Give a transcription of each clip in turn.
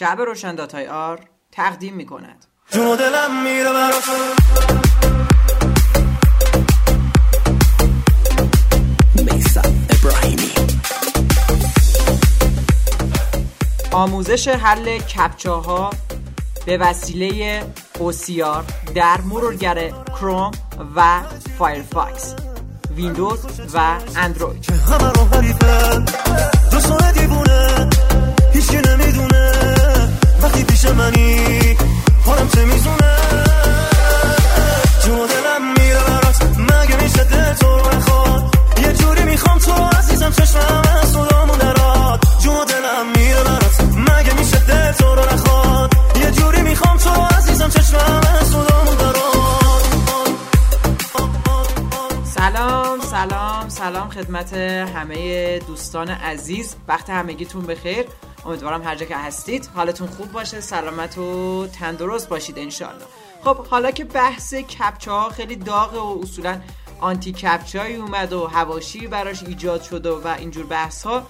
شب روشن dot ir تقدیم می کند آموزش حل کپچه ها به وسیله OCR در مرورگر کروم و فایرفاکس ویندوز و اندروید. هیچی نمی‌دونه. وقتی پیش منی حالم چه میزونه؟ خدمت همه دوستان عزیز. وقت همگیتون بخیر. امیدوارم هر جا که هستید. حالتون خوب باشه سلامت و تندرست باشید انشالله خب حالا که بحث کپچه ها خیلی داغه و اصولا آنتی کپچه اومد و هواشی براش ایجاد شده و اینجور بحث ها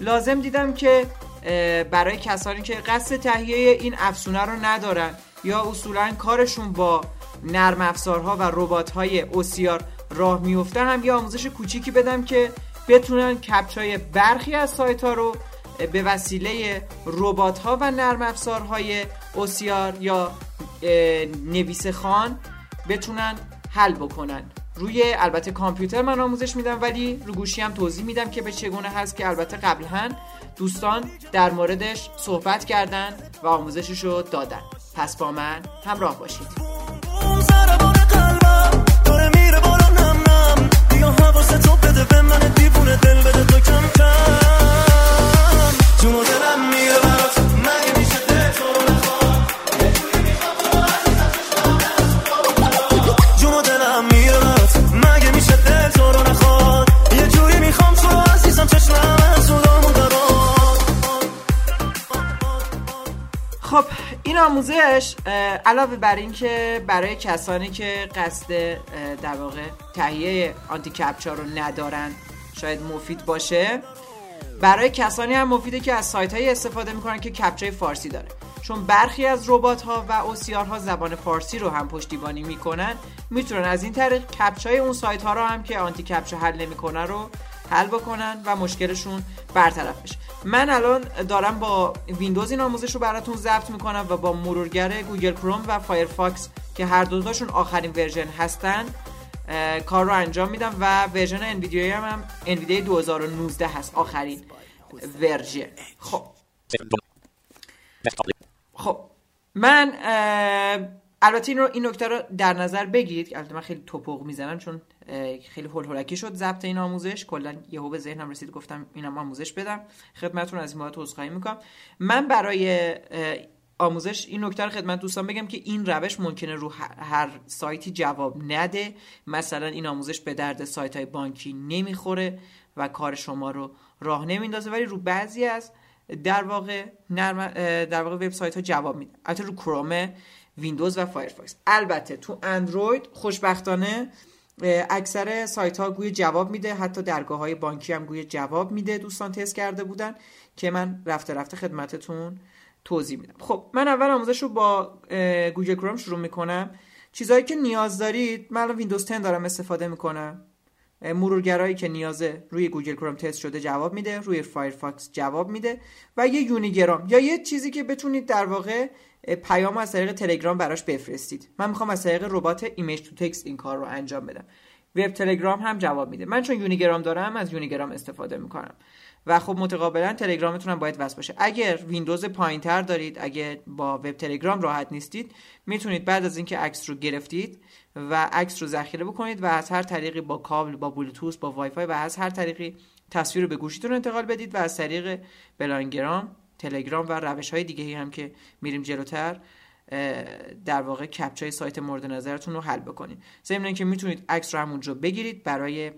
لازم دیدم که برای کسانی که قصد تهیه این افسونه رو ندارن یا اصولا کارشون با نرم افزارها و ربات های اوسیار راه میفته هم یه آموزش کوچیکی بدم که بتونن کپچای برخی از سایت ها رو به وسیله ربات ها و نرم افزارهای اوسیار یا نویس خان بتونن حل بکنن. روی البته کامپیوتر من آموزش میدم ولی رو گوشی هم توضیح میدم که به چگونه هست که البته قبلا دوستان در موردش صحبت کردن و آموزشش رو دادن. پس با من همراه باشید. خب این آموزش علاوه بر این که برای کسانی که قصد در واقع تهیه آنتی کپچا رو ندارن شاید مفید باشه برای کسانی هم مفیده که از سایت های استفاده می‌کنن که کپچای فارسی داره. چون برخی از ربات ها و اوسیار ها زبان فارسی رو هم پشتیبانی می‌کنن می‌تونن از این طریق کپچای اون سایت ها رو هم که آنتی کپچا حل نمی‌کنن رو حل بکنن و مشکلشون برطرف بشه. من الان دارم با ویندوز این آموزش رو براتون ضبط می‌کنم و با مرورگر گوگل کروم و فایرفاکس که هر دوتاشون آخرین ورژن هستن کار رو انجام میدم و ورژن NVDA هم, هم NVDA 2019 هست آخرین ورژن. خب. خب من البته این رو این نکته رو در نظر بگیرید البته من خیلی تپق می‌زنم چون خیلی هول هولکی شد ضبط این آموزش. کلا یهو به ذهنم رسید گفتم اینم آموزش بدم. خدمتتون از این بابت عذرخواهی می‌کنم. من برای آموزش این نکته رو خدمت دوستان بگم که این روش ممکنه رو هر سایتی جواب نده. مثلا این آموزش به درد سایت های بانکی نمی‌خوره و کار شما رو راه نمیندازه ولی رو بعضی از در واقع نرم در واقع وبسایت ها جواب میده. البته رو کروم ویندوز و فایرفاکس. البته تو اندروید خوشبختانه اکثر سایت ها گویا جواب میده. حتی درگاه های بانکی هم گویا جواب میده. دوستان تست کرده بودن که من رفته رفته خدمتتون توضیح میدم. خب من اول آموزش رو با گوگل کروم شروع می‌کنم. چیزهایی که نیاز دارید من ویندوز 10 دارم استفاده می‌کنم. مرورگرایی که نیازه روی گوگل کروم تست شده جواب میده روی فایرفاکس جواب میده و یه یونیگرام یا یه چیزی که بتونید در واقع پیام از طریق تلگرام براش بفرستید. من می‌خوام از طریق ربات image to text این کار رو انجام بدم. وب تلگرام هم جواب میده. من چون یونیگرام دارم از یونیگرام استفاده می‌کنم. و خب متقابلا تلگرامتون هم باید وصل باشه. اگر ویندوز پایینتر دارید اگر با وب تلگرام راحت نیستید می‌تونید بعد از اینکه عکس رو گرفتید و عکس رو ذخیره بکنید و از هر طریقی با کابل با بلوتوث با وای فای و از هر طریقی تصویر رو به گوشیتون انتقال بدید و از طریق بلانگرام تلگرام و روش های دیگه هم که میریم جلوتر در واقع کپچای سایت مورد نظرتون رو حل بکنید. ضمن اینکه می‌تونید عکس رو همونجا بگیرید برای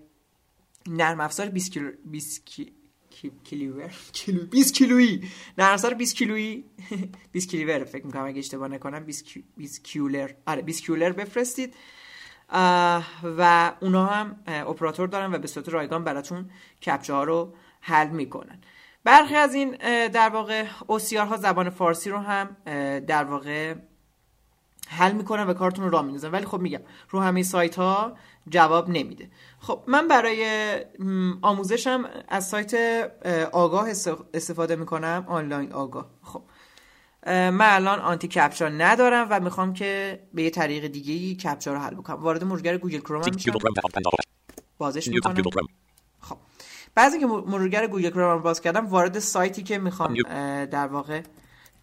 نرم افزار 20 کیلو 20 کیلوور کیلو 20 کیلویی. افزار 20 کیلویی. 20 کیلوور فکر می‌کنم اگه اشتباه نکنم 20 کیولر. آره 20 کیولر بفرستید. و اونا هم اپراتور دارن و به صورت رایگان براتون کپچه ها رو حل می‌کنن. برخی از این در واقع اوسیار ها زبان فارسی رو هم در واقع حل می‌کنن و کارتون رو راه میندازن ولی خب میگم رو همه سایت ها جواب نمیده. خب من برای آموزشم از سایت آگاه استفاده می‌کنم. آنلاین آگاه. خب. من الان آنتی کپچا ندارم و می‌خوام که به یه طریق دیگه ای کپچا رو حل بکنم. وارد مرورگر گوگل کروم میشم. بازش می‌کنم. خب. بعضی که مرورگر گوگل کروم رو باز کردم وارد سایتی که می‌خوام در واقع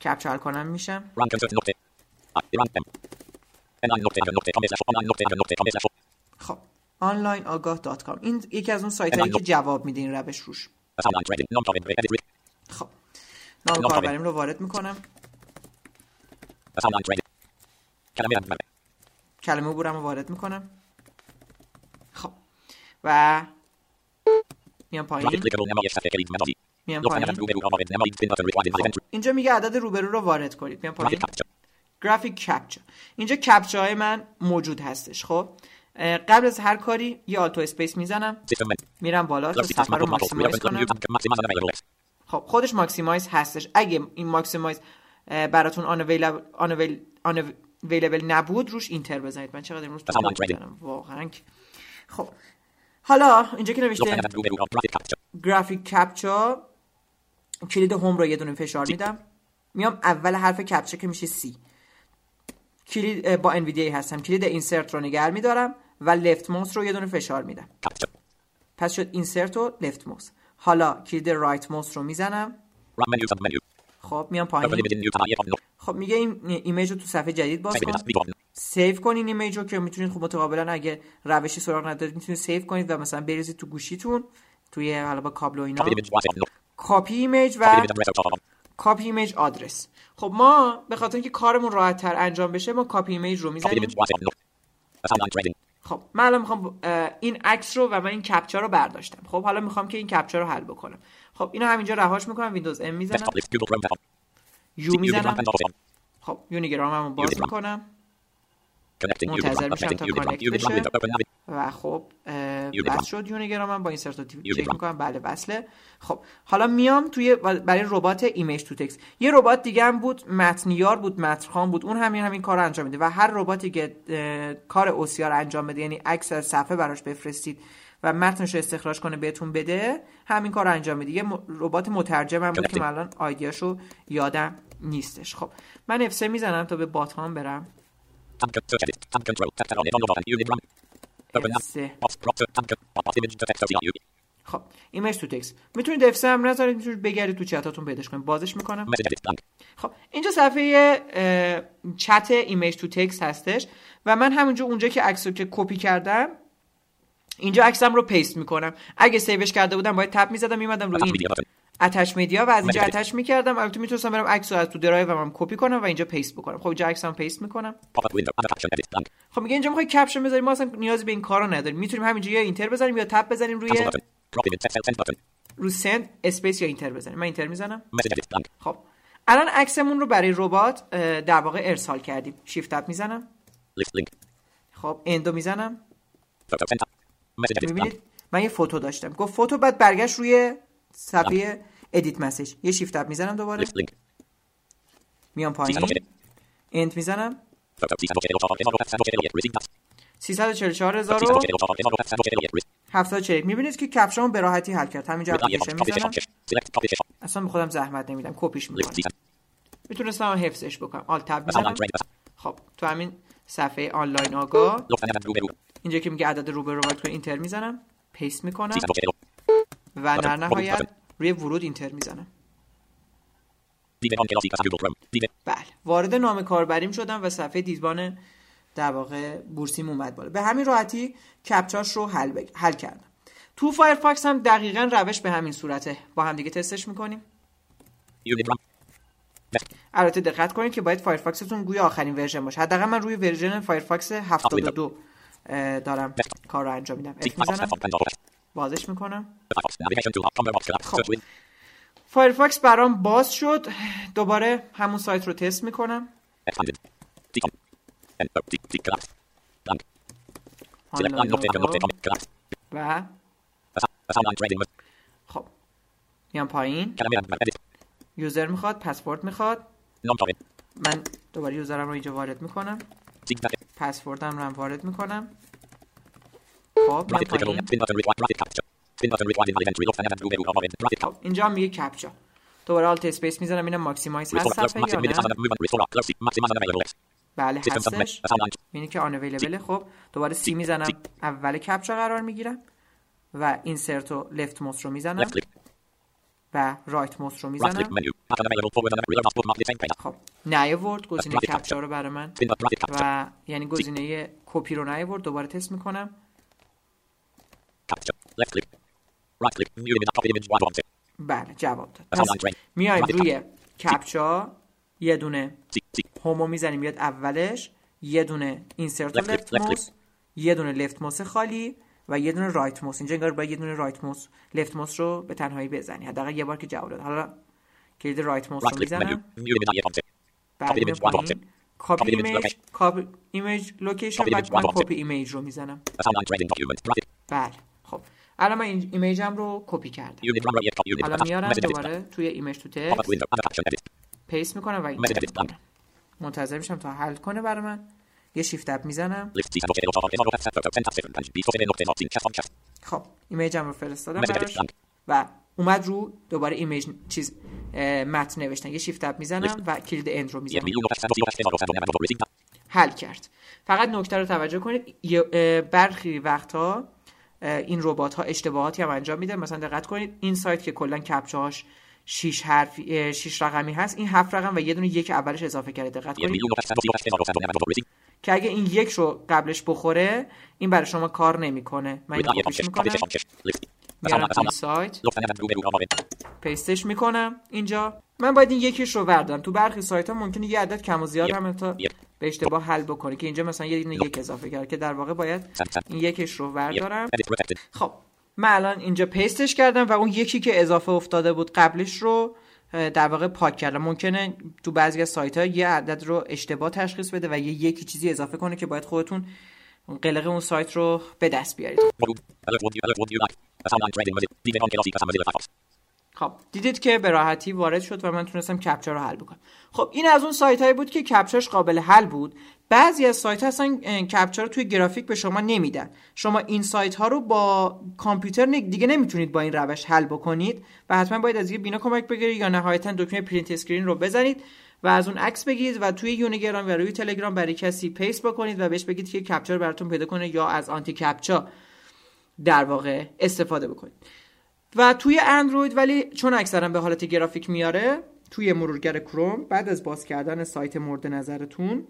کپچا کنم میشم. خب آنلاین آگاه dot com این یکی از اون سایت هایی که جواب میده این روش روش خب نام کاربریم رو وارد می‌کنم کلمه عبورم رو وارد می‌کنم خب و میام پایین میام پایین اینجا میگه عدد روبرو رو وارد کنید میام پایین graphic captcha اینجا کپچا های من موجود هستش خب؟ قبل از هر کاری یه alt و space می‌زنم. میرم بالا تا صفحه رو maximize کنم. خب خودش maximize هستش. اگه این maximize براتون آن اویلیبل نبود روش اینتر بزنید. من چقدر امروز واقعا خب. حالا اینجا که نوشته گرافیک کپچا کلید هوم رو یه دونه فشار میدم. میام اول حرف کپچا که میشه سی کلید با انویدیا هستم. کلید اینسرت رو نگر میدارم و لفت موس رو یه دونه فشار میدم. پس شد اینسرت و لفت موس حالا کلید right mouse رو می‌زنم. خب میام پایین. خب میگه این image رو تو صفحه جدید باز کن. save کنین image رو که می‌تونید خب متقابلا اگه روشی سراغ ندارید می‌تونید سیو کنید و مثلا بریزید تو گوشیتون توی حالا با کابل و اینا. copy image و copy image address خب ما به خاطر اینکه کارمون راحت تر انجام بشه ما copy image رو می‌زنیم. خب من الان می‌خوام این عکس رو و من این کپچا رو برداشتم. خب حالا می‌خوام که این کپچا رو حل بکنم. خب اینو همینجا رهاش می‌کنم ویندوز M می‌زنم. U می‌زنم. خب یونیگراممو باز می‌کنم. منتظر میشم تا connect بشه. و خب وصل شد یونیگرامم با insert T چک می‌کنم. بله وصله. خب حالا میام توی برای ربات image to text یه ربات دیگه هم بود متن‌یار بود متن‌خوان بود. اون همین همین کار انجام میده و هر رباتی که کار اوسیار انجام بده یعنی عکس از صفحه براش بفرستید و متنش رو استخراج کنه بهتون بده همین کار انجام میده. یه ربات مترجم هم بود که من الان آیدیاشو یادم نیستش. خب من F3 می‌زنم تا به باتام برم. خب ایمیج تو تکس می‌تونید F3 هم نذارید می‌تونید بگردید تو چتاتون پیداش کنید بازش می‌کنم خب اینجا صفحه چت image to text هستش و من همونجا اونجا که عکس که کپی کردم اینجا عکسم رو paste می‌کنم اگه save ش کرده بودم باید tab می‌زدم میومدم رو این attach media و از اینجا attach می‌کردم. البته می‌تونستم برم عکس رو از تو درایو هم کپی کنم و اینجا paste بکنم. خب اینجا عکسم paste می‌کنم. خب میگه اینجا می‌خوای caption بذاریم ما اصلا نیاز به این کارا نداریم. می‌تونیم همینجا یا enter بزنیم یا tab بزنیم روی رو send space یا enter بزنیم. من enter می‌زنم. خب. الان عکسمون رو برای ربات در واقع ارسال کردیم. shift tab می‌زنم. خب end رو می‌زنم. می‌بینید من یه photo داشتم. گفت photo بعد برگشت روی صفحه edit message یه shift tab می‌زنم دوباره میام پایین end می‌زنم 344 هزار و 740 می‌بینید که کپچامو به راحتی حل کرد همینجا اپلیکیشن می‌زنم اصلا به خودم زحمت نمیدم کپیش می‌کنم می‌تونستم حفظش بکنم alt tab می‌زنم خب تو همین صفحه آنلاین آگاه اینجا که میگه عدد روبرو رو کنید enter می‌زنم paste می‌کنم و در نهایت روی ورود enter می‌زنم بله. وارد نام کاربریم شدم و صفحه دیدبان در واقع بورسیم اومد بالا. به همین راحتی کپچاش رو حل, بگ... حل کردم. تو فایرفاکس هم دقیقا روش به همین صورته. با هم دیگه تستش می‌کنیم. البته دقت کنید که باید فایرفاکستون گویا آخرین ورژن باشه. حداقل من روی ورژن فایرفاکس 72 دارم کار رو انجام میدم. بازش می‌کنم. خب. فایرفاکس برام باز شد. دوباره همون سایت رو تست می‌کنم. و خب. میام پایین. یوزر می‌خواد پسورد می‌خواد. من دوباره یوزرم رو اینجا وارد می‌کنم. پسوردم رو هم وارد می‌کنم. اینجا هم میگه کپچا دوباره alt space می‌زنم اینم maximize هست بله هستش اینه که unavailable خب دوباره C می‌زنم اول کپچا قرار می‌گیرم و insert و left mouse رو می‌زنم و right mouse رو می‌زنم خب آورد گزینه کپچا رو برای من و یعنی گزینه کپی رو نیاورد دوباره تست می‌کنم left click. Right click. New image copy image one one بله جواب داد. پس میایم روی کپچا یه دونه home و می‌زنیم بیاد اولش یه دونه insert left. mouse یه دونه left mouse خالی و یه دونه right mouse اینجا انگار باید یه دونه right mouse left mouse رو به تنهایی بزنی. حداقل یه بار که جواب داد. حالا کلید right mouse right رو می‌زنم. Image. image location. copy image location Copy بعد image, من. copy image رو می‌زنم. بله خب. الان من این ایمیجم رو کپی کردم حالا میارم دوباره توی image to text paste می‌کنم و این منتظر میشم تا حل کنه برای من یه shift up می‌زنم خب ایمیجم رو فرستادم براش و اومد رو دوباره image چیز متن نوشتن یه shift up می‌زنم و کلید end رو می‌زنم حل کرد فقط نکته رو توجه کنید برخی وقتها این ربات ها اشتباهاتی هم انجام میده. مثلا دقت کنید این سایت که کلا کپچه هاش 6 حرف 6 رقمی هست این هفت رقم و یه دونه یک اولش اضافه کرده. دقت کنید. که اگه این یک رو قبلش بخوره این برای شما کار نمی‌کنه. من این with icon کپیش check copy می‌کنم میارم سایت. پیستش می‌کنم. اینجا. من باید این یکیش رو بردارم تو برخی سایت ها ممکنه یه عدد کم و زیاد. هم تا. به اشتباه حل بکنه که اینجا مثلا یه یک اضافه کرد که در واقع باید این یکیش رو بردارم خب من الان اینجا پیستش کردم و اون یکی که اضافه افتاده بود قبلش رو در واقع پاک کردم ممکنه تو بعضی از سایت ها یه عدد رو اشتباه تشخیص بده و یه یکی چیزی اضافه کنه که باید خودتون قلق اون سایت رو به dست بیارید خب دیدید که به راحتی وارد شد و من تونستم کپچر رو حل بکنم. خب این از اون سایت هایی بود که کپچاش قابل حل بود. بعضی از سایت ها اصلا اه، کپچا رو توی گرافیک به شما نمیدن. شما این سایت ها رو با کامپیوتر دیگه نمی‌تونید با این روش حل بکنید و حتما باید از یه بینا کمک بگیرید یا نهایتا دکمه print screen رو بزنید و از اون عکس بگیرید و توی یونیگرام و روی تلگرام برای کسی paste بکنید و بهش بگید که کپچا براتون پیدا کنه یا از anti captcha در واقع استفاده بکنید. و توی اندروید ولی چون اکثرا به حالت گرافیک میاره توی مرورگر کروم بعد از باز کردن سایت مورد نظرتون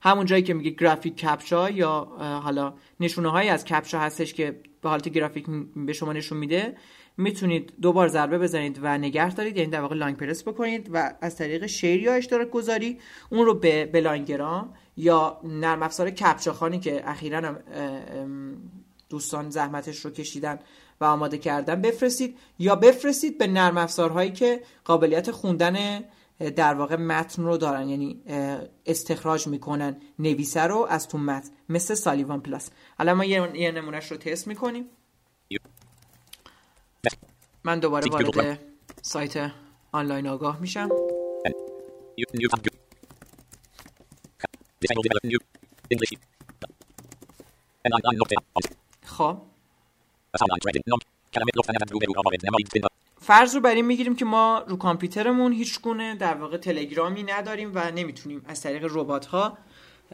همون جایی که میگه گرافیک کپچا یا حالا نشونه هایی از کپچا هستش که به حالت گرافیک به شما نشون میده می‌تونید دوبار ضربه بزنید و نگه دارید یعنی در واقع long press بکنید و از طریق share یا اشتراک گذاری اون رو به بلایندگرام یا نرم افزار کپچا خوانی که اخیرا دوستان زحمتش رو کشیدن و آماده کردن بفرستید یا بفرستید به نرم افزارهایی که قابلیت خوندن در واقع متن رو دارن. یعنی استخراج می‌کنن نویسه رو از تو متن مثل سالیوان پلاس. الان ما یه, نمونهش رو تست می‌کنیم. من دوباره وارد سایت آنلاین آگاه میشم. خب. فرض رو بر این می‌گیریم که ما رو کامپیوترمون هیچ گونه در واقع تلگرامی نداریم و نمی‌تونیم از طریق ربات ها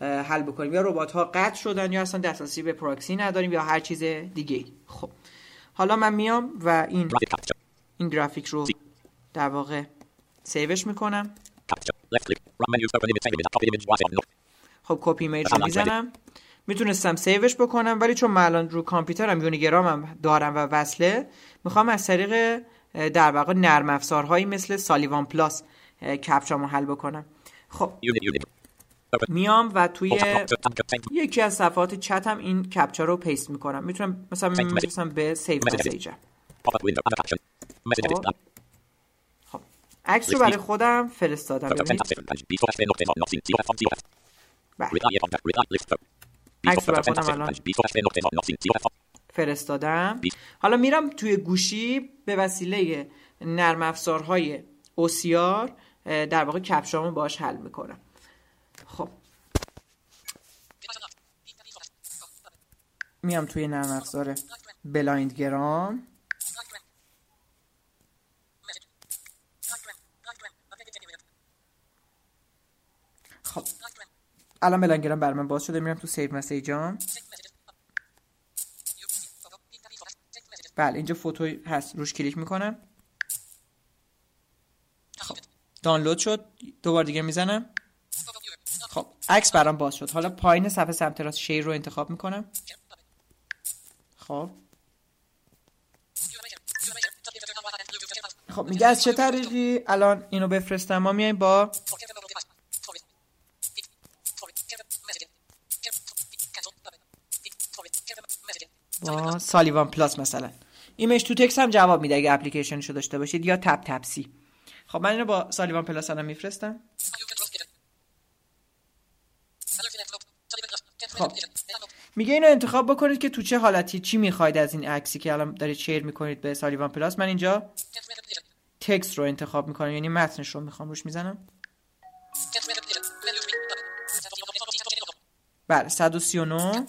حل بکنیم. یا ربات ها قطع شدن یا اصلا دسترسی به پراکسی نداریم یا هر چیز دیگه خب. حالا من میام و این این گرافیک رو در واقع سیوش می‌کنم. خب copy image رو می‌زنم. می‌تونستم save ش بکنم ولی چون من الان رو کامپیوترم یونیگرامم دارم و وصله می‌خوام از طریق در واقع نرم افزارهایی مثل سالیوان پلاس کپچامو حل بکنم. خب میام و توی یکی از صفحات چتم این کپچا رو paste می‌کنم. می‌تونم مثلا می‌رسم به سیو مسیجم خب. خب. عکس رو برای خودم فرستادم. عکس خودم الان. فرستادم. حالا میرم توی گوشی به وسیله نرم افزارهای OCR در واقع کپچامو باش حل می‌کنم. خب. میام توی نرم افزار بلایند الان بلایندگرام بر من باز شده میرم تو saved message ام بله اینجا photo هست روش کلیک می‌کنم. خب دانلود شد دوبار دیگه می‌زنم. خب عکس برام باز شد. حالا پایین صفحه سمت راست share رو انتخاب می‌کنم. خب. خب میگه از چه طریقی؟ الان اینو بفرستم. ما میایم با سالیوان پلاس مثلا. image to text هم جواب میده اگه اپلیکیشنشو داشته باشید یا TapTapSee. خب من اینو با سالیوان پلاس الان میفرستم. خب میگه اینو انتخاب بکنید که تو چه حالتی چی می‌خواید از این عکسی که الان دارید share می‌کنید به سالیوان پلاس. من اینجا text رو انتخاب می‌کنم یعنی متنش رو می‌خوام روش می‌زنم. بله 139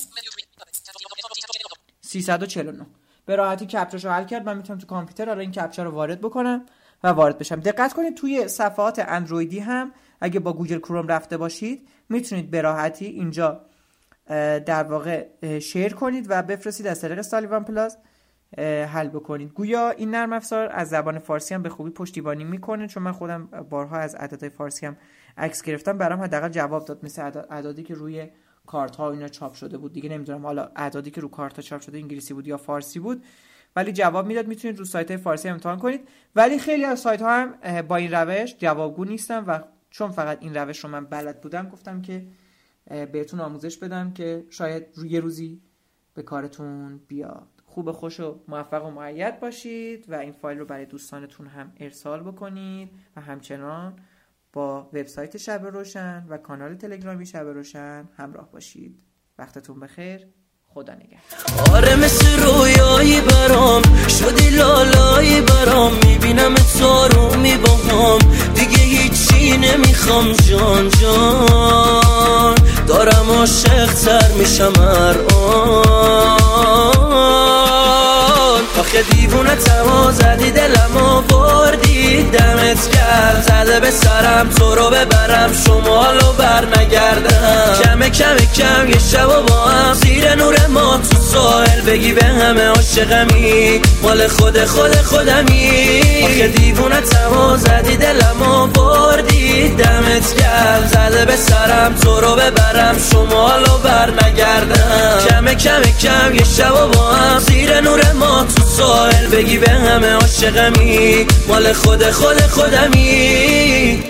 349 به راحتی کپچاش رو حل کرد. من می‌تونم تو کامپیوتر حالا این کپچا رو وارد بکنم و وارد بشم. دقت کنید توی صفحات اندرویدی هم اگه با گوگل کروم رفته باشید می‌تونید به راحتی اینجا در واقع share کنید و بفرستید از طریق سالیوان پلاس حل بکنید. گویا این نرم افزار از زبان فارسی هم به خوبی پشتیبانی می‌کنه چون من خودم بارها از عددهای فارسی هم عکس گرفتم. برام حداقل جواب داد مثل اعدادی که روی کارت ها اینا چاپ شده بود. دیگه نمی‌دونم حالا اعدادی که رو کارت ها چاپ شده انگلیسی بود یا فارسی بود. ولی جواب می‌داد می‌تونید رو سایت های فارسی امتحان کنید. ولی خیلی از سایت ها هم با این روش جوابگو نیستن و چون فقط این روش رو من بلد بودم گفتم که بهتون آموزش بدم که شاید روی روزی به کارتون بیاد. خوب خوش و موفق و معید باشید و این فایل رو برای دوستانتون هم ارسال بکنید و همچنان با وبسایت شب روشن و کانال تلگرامی شب روشن همراه باشید. وقتتون بخیر. خدا نگهدار. آره مثل رویایی برام شدی لالایی برام می‌بینم تارومی با هم دیگه هیچی نمی‌خوام جان جان. دارم عاشق تر میشم هر آخه دیوونه تما زدی دلم آوردی دمت کرد زده به سرم تو رو ببرم. شمالو بر نگردم کم کم کم یه شب با هم. زیر نور ما تو ساحل بگی به همه عاشقمی. مال خود خود خودمی. آخه دیوونه تما زدی دلم آوردی دمت کرد زده به سرم تو رو ببرم. شمالو بر نگردم کم کم کم یه شب و با هم. زیر نور ما تو ساحل بگی به همه عاشقمی. مال خود خود خودمی.